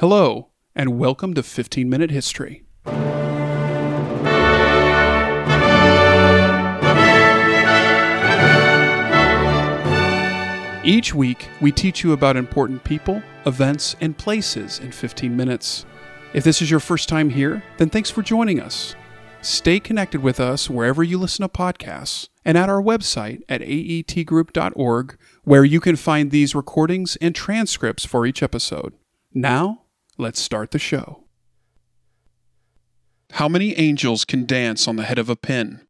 Hello, and welcome to 15 Minute History. Each week, we teach you about important people, events, and places in 15 minutes. If this is your first time here, then thanks for joining us. Stay connected with us wherever you listen to podcasts and at our website at aetgroup.org, where you can find these recordings and transcripts for each episode. Now, let's start the show. How many angels can dance on the head of a pin?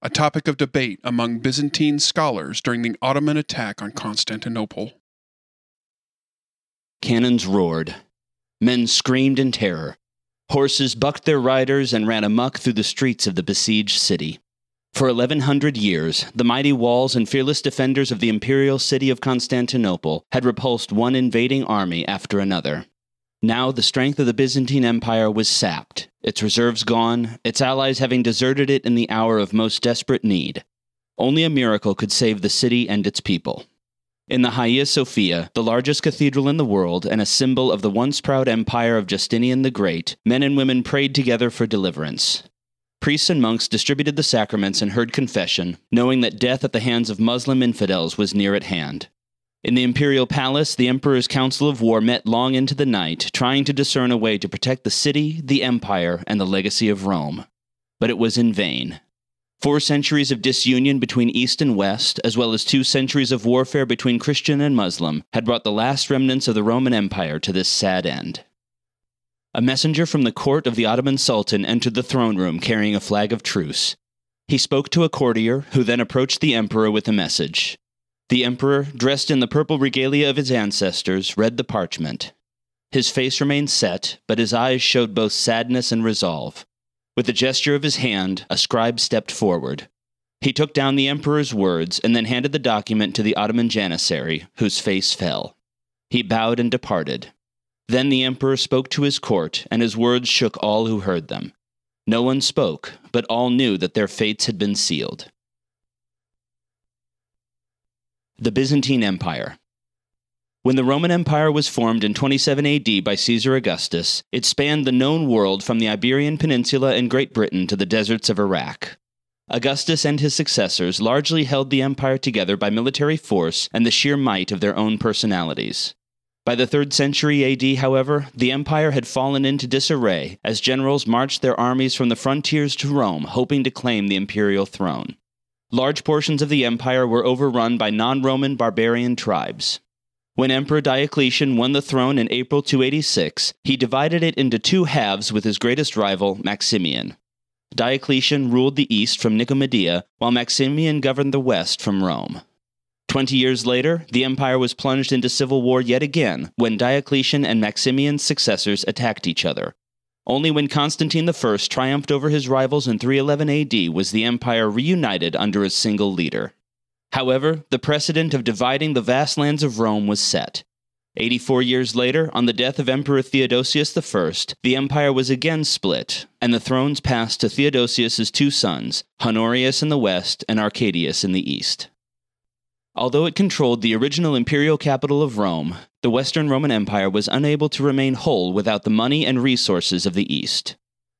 A topic of debate among Byzantine scholars during the Ottoman attack on Constantinople. Cannons roared. Men screamed in terror. Horses bucked their riders and ran amuck through the streets of the besieged city. For 1100 years, the mighty walls and fearless defenders of the imperial city of Constantinople had repulsed one invading army after another. Now the strength of the Byzantine Empire was sapped, its reserves gone, its allies having deserted it in the hour of most desperate need. Only a miracle could save the city and its people. In the Hagia Sophia, the largest cathedral in the world and a symbol of the once proud empire of Justinian the Great, men and women prayed together for deliverance. Priests and monks distributed the sacraments and heard confession, knowing that death at the hands of Muslim infidels was near at hand. In the imperial palace, the emperor's council of war met long into the night, trying to discern a way to protect the city, the empire, and the legacy of Rome. But it was in vain. Four centuries of disunion between East and West, as well as two centuries of warfare between Christian and Muslim, had brought the last remnants of the Roman Empire to this sad end. A messenger from the court of the Ottoman Sultan entered the throne room carrying a flag of truce. He spoke to a courtier, who then approached the emperor with a message. The emperor, dressed in the purple regalia of his ancestors, read the parchment. His face remained set, but his eyes showed both sadness and resolve. With a gesture of his hand, a scribe stepped forward. He took down the emperor's words and then handed the document to the Ottoman janissary, whose face fell. He bowed and departed. Then the emperor spoke to his court, and his words shook all who heard them. No one spoke, but all knew that their fates had been sealed. The Byzantine Empire. When the Roman Empire was formed in 27 AD by Caesar Augustus, it spanned the known world from the Iberian Peninsula and Great Britain to the deserts of Iraq. Augustus and his successors largely held the empire together by military force and the sheer might of their own personalities. By the 3rd century AD, however, the empire had fallen into disarray as generals marched their armies from the frontiers to Rome, hoping to claim the imperial throne large portions of the empire were overrun by non Roman barbarian tribes. When Emperor Diocletian won the throne in April 286, he divided it into two halves with his greatest rival, Maximian. Diocletian ruled the east from Nicomedia, while Maximian governed the west from Rome. Twenty years later, the empire was plunged into civil war yet again when Diocletian and Maximian's successors attacked each other, only when Constantine I triumphed over his rivals in 311 AD was the empire reunited under a single leader. However, the precedent of dividing the vast lands of Rome was set. 84 years later, on the death of Emperor Theodosius I, the empire was again split, and the thrones passed to Theodosius's two sons, Honorius in the west and Arcadius in the east. Although it controlled the original imperial capital of Rome, the Western Roman Empire was unable to remain whole without the money and resources of the East.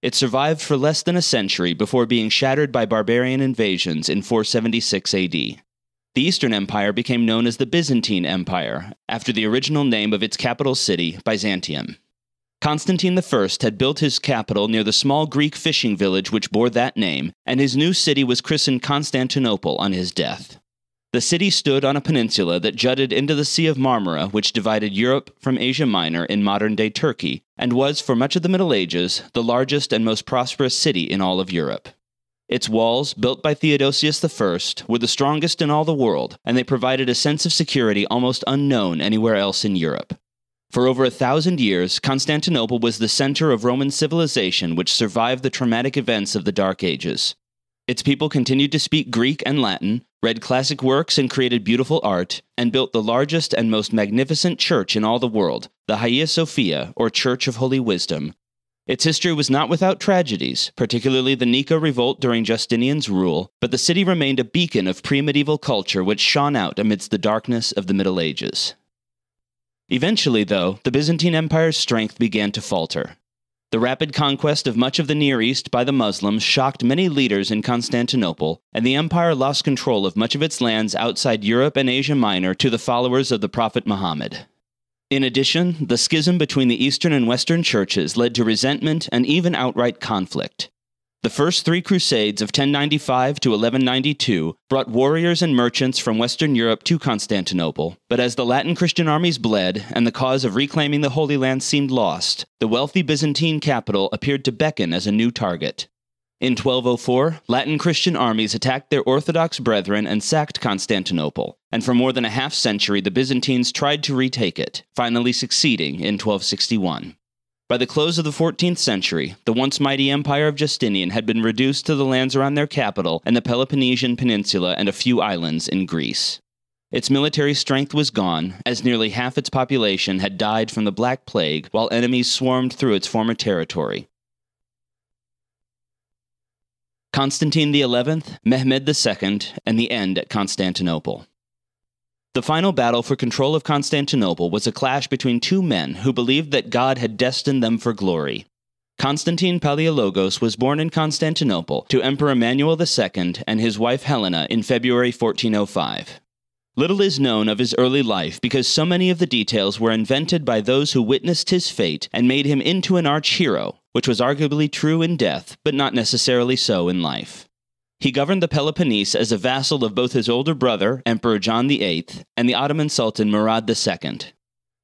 It survived for less than a century before being shattered by barbarian invasions in 476 AD. The Eastern Empire became known as the Byzantine Empire, after the original name of its capital city, Byzantium. Constantine I had built his capital near the small Greek fishing village which bore that name, and his new city was christened Constantinople on his death. The city stood on a peninsula that jutted into the Sea of Marmara, which divided Europe from Asia Minor in modern day Turkey, and was, for much of the Middle Ages, the largest and most prosperous city in all of Europe. Its walls, built by Theodosius I, were the strongest in all the world, and they provided a sense of security almost unknown anywhere else in Europe. For over a thousand years, Constantinople was the center of Roman civilization which survived the traumatic events of the Dark Ages. Its people continued to speak Greek and Latin, read classic works and created beautiful art, and built the largest and most magnificent church in all the world, the Hagia Sophia, or Church of Holy Wisdom. Its history was not without tragedies, particularly the Nika revolt during Justinian's rule, but the city remained a beacon of pre medieval culture which shone out amidst the darkness of the Middle Ages. Eventually, though, the Byzantine Empire's strength began to falter. The rapid conquest of much of the Near East by the Muslims shocked many leaders in Constantinople, and the empire lost control of much of its lands outside Europe and Asia Minor to the followers of the Prophet Muhammad. In addition, the schism between the Eastern and Western churches led to resentment and even outright conflict. The first three crusades of 1095 to 1192 brought warriors and merchants from Western Europe to Constantinople, but as the Latin Christian armies bled and the cause of reclaiming the Holy Land seemed lost, the wealthy Byzantine capital appeared to beckon as a new target. In 1204, Latin Christian armies attacked their Orthodox brethren and sacked Constantinople, and for more than a half century the Byzantines tried to retake it, finally succeeding in 1261. By the close of the 14th century, the once mighty empire of Justinian had been reduced to the lands around their capital and the Peloponnesian Peninsula and a few islands in Greece. Its military strength was gone, as nearly half its population had died from the Black Plague while enemies swarmed through its former territory. Constantine XI, Mehmed II, and the end at Constantinople. The final battle for control of Constantinople was a clash between two men who believed that God had destined them for glory. Constantine Palaiologos was born in Constantinople to Emperor Manuel II and his wife Helena in February 1405. Little is known of his early life because so many of the details were invented by those who witnessed his fate and made him into an arch hero, which was arguably true in death, but not necessarily so in life. He governed the Peloponnese as a vassal of both his older brother, Emperor John VIII, and the Ottoman Sultan Murad II.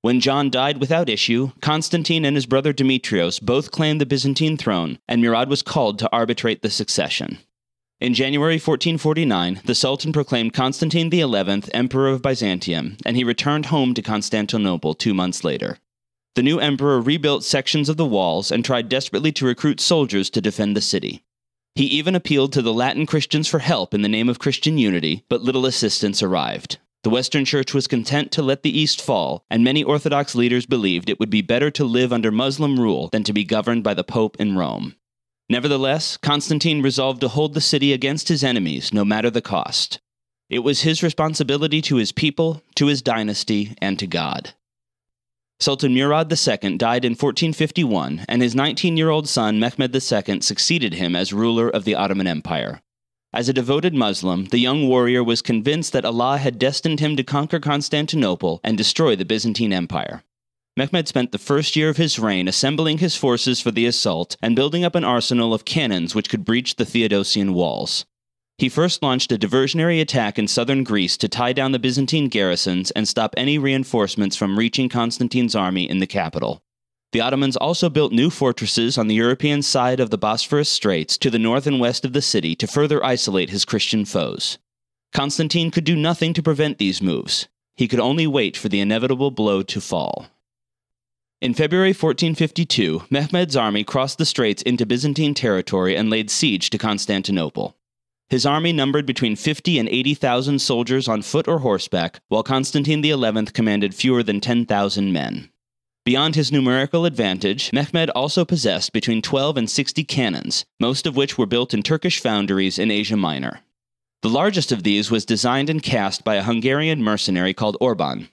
When John died without issue, Constantine and his brother Demetrios both claimed the Byzantine throne, and Murad was called to arbitrate the succession. In January 1449, the Sultan proclaimed Constantine XI Emperor of Byzantium, and he returned home to Constantinople two months later. The new emperor rebuilt sections of the walls and tried desperately to recruit soldiers to defend the city. He even appealed to the Latin Christians for help in the name of Christian unity, but little assistance arrived. The Western Church was content to let the East fall, and many Orthodox leaders believed it would be better to live under Muslim rule than to be governed by the Pope in Rome. Nevertheless, Constantine resolved to hold the city against his enemies, no matter the cost. It was his responsibility to his people, to his dynasty, and to God. Sultan Murad II died in 1451, and his 19 year old son Mehmed II succeeded him as ruler of the Ottoman Empire. As a devoted Muslim, the young warrior was convinced that Allah had destined him to conquer Constantinople and destroy the Byzantine Empire. Mehmed spent the first year of his reign assembling his forces for the assault and building up an arsenal of cannons which could breach the Theodosian walls. He first launched a diversionary attack in southern Greece to tie down the Byzantine garrisons and stop any reinforcements from reaching Constantine's army in the capital. The Ottomans also built new fortresses on the European side of the Bosphorus Straits to the north and west of the city to further isolate his Christian foes. Constantine could do nothing to prevent these moves. He could only wait for the inevitable blow to fall. In February 1452, Mehmed's army crossed the straits into Byzantine territory and laid siege to Constantinople. His army numbered between 50 and 80,000 soldiers on foot or horseback, while Constantine XI commanded fewer than 10,000 men. Beyond his numerical advantage, Mehmed also possessed between 12 and 60 cannons, most of which were built in Turkish foundries in Asia Minor. The largest of these was designed and cast by a Hungarian mercenary called Orban.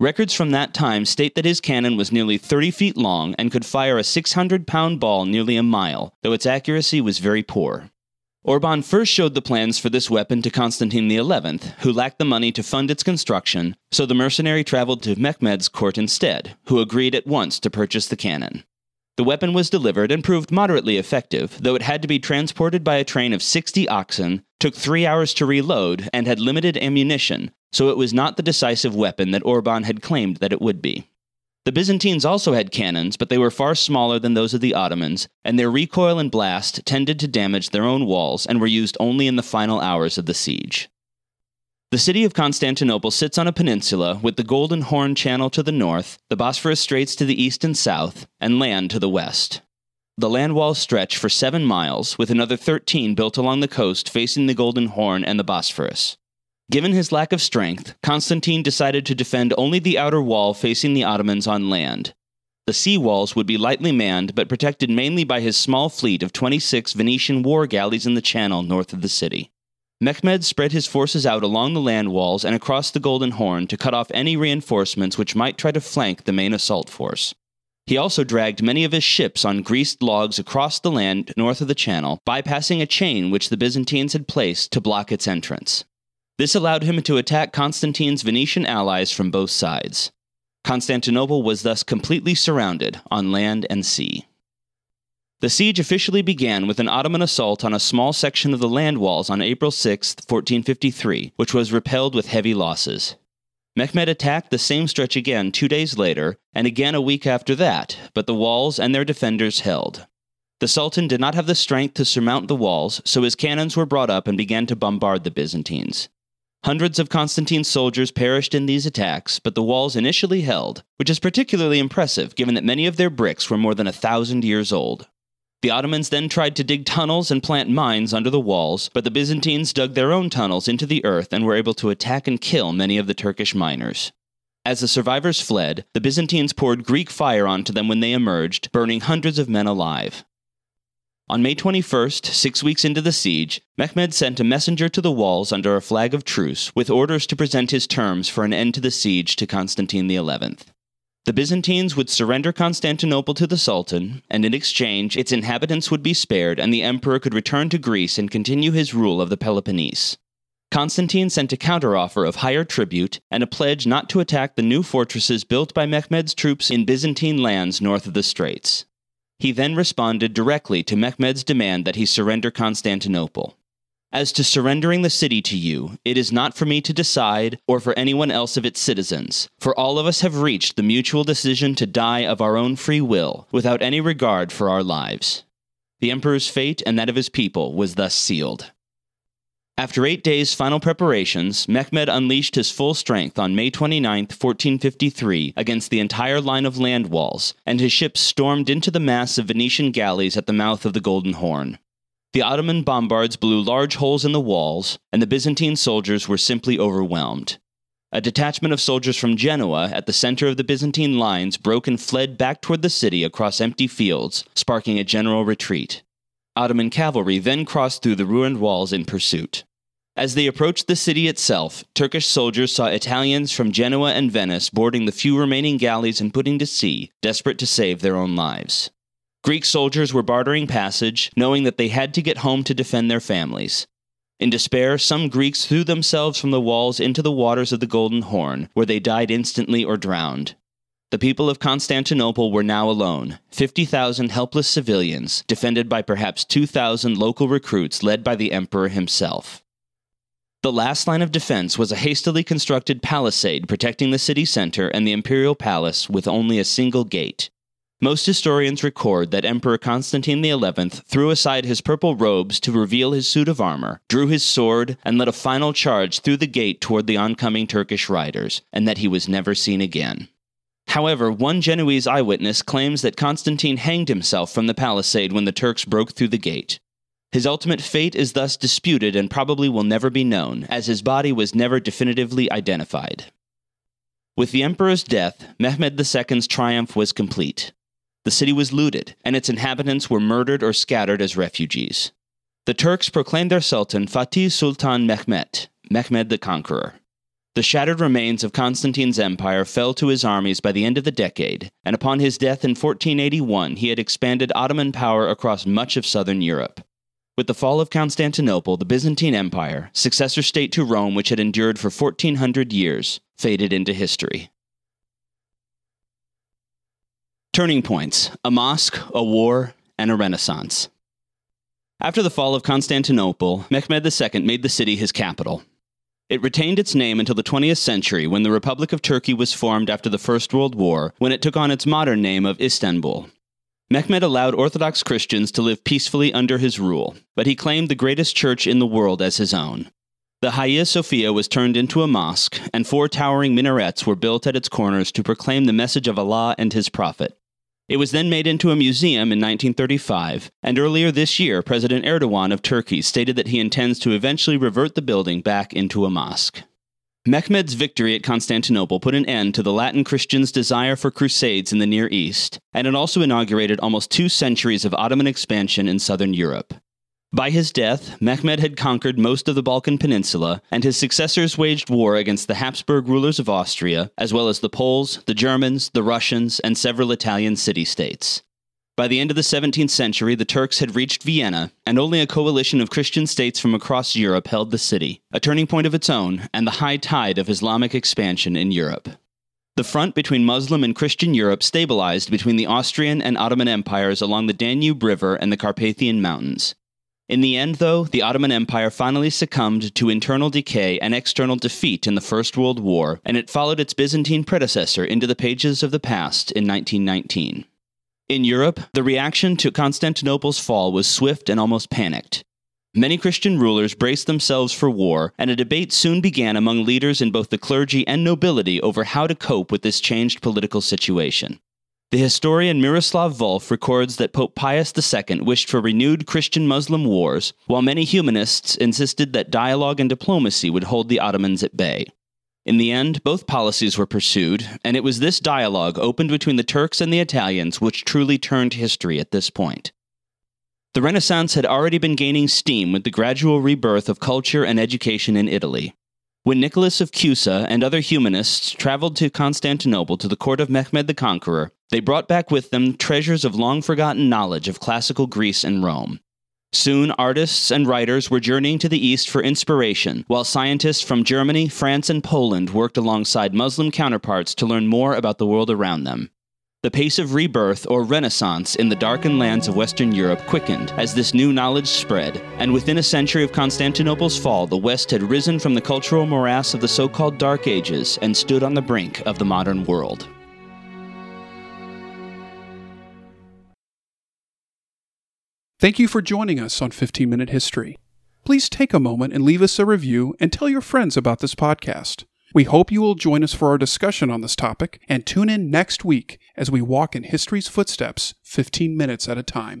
Records from that time state that his cannon was nearly 30 feet long and could fire a 600 pound ball nearly a mile, though its accuracy was very poor. Orban first showed the plans for this weapon to Constantine XI, who lacked the money to fund its construction, so the mercenary traveled to Mehmed's court instead, who agreed at once to purchase the cannon. The weapon was delivered and proved moderately effective, though it had to be transported by a train of 60 oxen, took three hours to reload, and had limited ammunition, so it was not the decisive weapon that Orban had claimed that it would be. The Byzantines also had cannons, but they were far smaller than those of the Ottomans, and their recoil and blast tended to damage their own walls and were used only in the final hours of the siege. The city of Constantinople sits on a peninsula with the Golden Horn Channel to the north, the Bosphorus Straits to the east and south, and land to the west. The land walls stretch for seven miles, with another 13 built along the coast facing the Golden Horn and the Bosphorus. Given his lack of strength, Constantine decided to defend only the outer wall facing the Ottomans on land. The sea walls would be lightly manned, but protected mainly by his small fleet of 26 Venetian war galleys in the channel north of the city. Mehmed spread his forces out along the land walls and across the Golden Horn to cut off any reinforcements which might try to flank the main assault force. He also dragged many of his ships on greased logs across the land north of the channel, bypassing a chain which the Byzantines had placed to block its entrance. This allowed him to attack Constantine's Venetian allies from both sides. Constantinople was thus completely surrounded on land and sea. The siege officially began with an Ottoman assault on a small section of the land walls on April 6, 1453, which was repelled with heavy losses. Mehmed attacked the same stretch again two days later, and again a week after that, but the walls and their defenders held. The Sultan did not have the strength to surmount the walls, so his cannons were brought up and began to bombard the Byzantines. Hundreds of Constantine's soldiers perished in these attacks, but the walls initially held, which is particularly impressive given that many of their bricks were more than a thousand years old. The Ottomans then tried to dig tunnels and plant mines under the walls, but the Byzantines dug their own tunnels into the earth and were able to attack and kill many of the Turkish miners. As the survivors fled, the Byzantines poured Greek fire onto them when they emerged, burning hundreds of men alive. On May 21st, six weeks into the siege, Mehmed sent a messenger to the walls under a flag of truce with orders to present his terms for an end to the siege to Constantine XI. The Byzantines would surrender Constantinople to the Sultan, and in exchange, its inhabitants would be spared and the emperor could return to Greece and continue his rule of the Peloponnese. Constantine sent a counteroffer of higher tribute and a pledge not to attack the new fortresses built by Mehmed's troops in Byzantine lands north of the Straits. He then responded directly to Mehmed's demand that he surrender Constantinople. As to surrendering the city to you, it is not for me to decide or for anyone else of its citizens, for all of us have reached the mutual decision to die of our own free will, without any regard for our lives. The emperor's fate and that of his people was thus sealed. After eight days' final preparations, Mehmed unleashed his full strength on May 29, 1453, against the entire line of land walls, and his ships stormed into the mass of Venetian galleys at the mouth of the Golden Horn. The Ottoman bombards blew large holes in the walls, and the Byzantine soldiers were simply overwhelmed. A detachment of soldiers from Genoa at the center of the Byzantine lines broke and fled back toward the city across empty fields, sparking a general retreat. Ottoman cavalry then crossed through the ruined walls in pursuit. As they approached the city itself, Turkish soldiers saw Italians from Genoa and Venice boarding the few remaining galleys and putting to sea, desperate to save their own lives. Greek soldiers were bartering passage, knowing that they had to get home to defend their families. In despair, some Greeks threw themselves from the walls into the waters of the Golden Horn, where they died instantly or drowned. The people of Constantinople were now alone 50,000 helpless civilians, defended by perhaps 2,000 local recruits led by the emperor himself. The last line of defense was a hastily constructed palisade protecting the city center and the imperial palace with only a single gate. Most historians record that Emperor Constantine XI threw aside his purple robes to reveal his suit of armor, drew his sword, and led a final charge through the gate toward the oncoming Turkish riders, and that he was never seen again. However, one Genoese eyewitness claims that Constantine hanged himself from the palisade when the Turks broke through the gate. His ultimate fate is thus disputed and probably will never be known, as his body was never definitively identified. With the emperor's death, Mehmed II's triumph was complete. The city was looted, and its inhabitants were murdered or scattered as refugees. The Turks proclaimed their sultan Fatih Sultan Mehmet, Mehmed the Conqueror. The shattered remains of Constantine's empire fell to his armies by the end of the decade, and upon his death in 1481 he had expanded Ottoman power across much of southern Europe. With the fall of Constantinople, the Byzantine Empire, successor state to Rome which had endured for 1400 years, faded into history. Turning points a mosque, a war, and a renaissance. After the fall of Constantinople, Mehmed II made the city his capital. It retained its name until the 20th century when the Republic of Turkey was formed after the First World War, when it took on its modern name of Istanbul. Mehmed allowed Orthodox Christians to live peacefully under his rule, but he claimed the greatest church in the world as his own. The Hagia Sophia was turned into a mosque, and four towering minarets were built at its corners to proclaim the message of Allah and His Prophet. It was then made into a museum in 1935, and earlier this year, President Erdogan of Turkey stated that he intends to eventually revert the building back into a mosque. Mehmed's victory at Constantinople put an end to the Latin Christians' desire for crusades in the Near East, and it also inaugurated almost two centuries of Ottoman expansion in southern Europe. By his death, Mehmed had conquered most of the Balkan Peninsula, and his successors waged war against the Habsburg rulers of Austria, as well as the Poles, the Germans, the Russians, and several Italian city states. By the end of the 17th century, the Turks had reached Vienna, and only a coalition of Christian states from across Europe held the city, a turning point of its own, and the high tide of Islamic expansion in Europe. The front between Muslim and Christian Europe stabilized between the Austrian and Ottoman empires along the Danube River and the Carpathian Mountains, in the end, though, the Ottoman Empire finally succumbed to internal decay and external defeat in the First World War, and it followed its Byzantine predecessor into the pages of the past in 1919. In Europe, the reaction to Constantinople's fall was swift and almost panicked. Many Christian rulers braced themselves for war, and a debate soon began among leaders in both the clergy and nobility over how to cope with this changed political situation. The historian Miroslav Volf records that Pope Pius II wished for renewed Christian Muslim wars, while many humanists insisted that dialogue and diplomacy would hold the Ottomans at bay. In the end, both policies were pursued, and it was this dialogue opened between the Turks and the Italians which truly turned history at this point. The Renaissance had already been gaining steam with the gradual rebirth of culture and education in Italy. When Nicholas of Cusa and other humanists traveled to Constantinople to the court of Mehmed the Conqueror, they brought back with them treasures of long forgotten knowledge of classical Greece and Rome. Soon, artists and writers were journeying to the east for inspiration, while scientists from Germany, France, and Poland worked alongside Muslim counterparts to learn more about the world around them. The pace of rebirth or renaissance in the darkened lands of Western Europe quickened as this new knowledge spread, and within a century of Constantinople's fall, the West had risen from the cultural morass of the so called Dark Ages and stood on the brink of the modern world. Thank you for joining us on 15 Minute History. Please take a moment and leave us a review and tell your friends about this podcast. We hope you will join us for our discussion on this topic and tune in next week as we walk in history's footsteps 15 minutes at a time.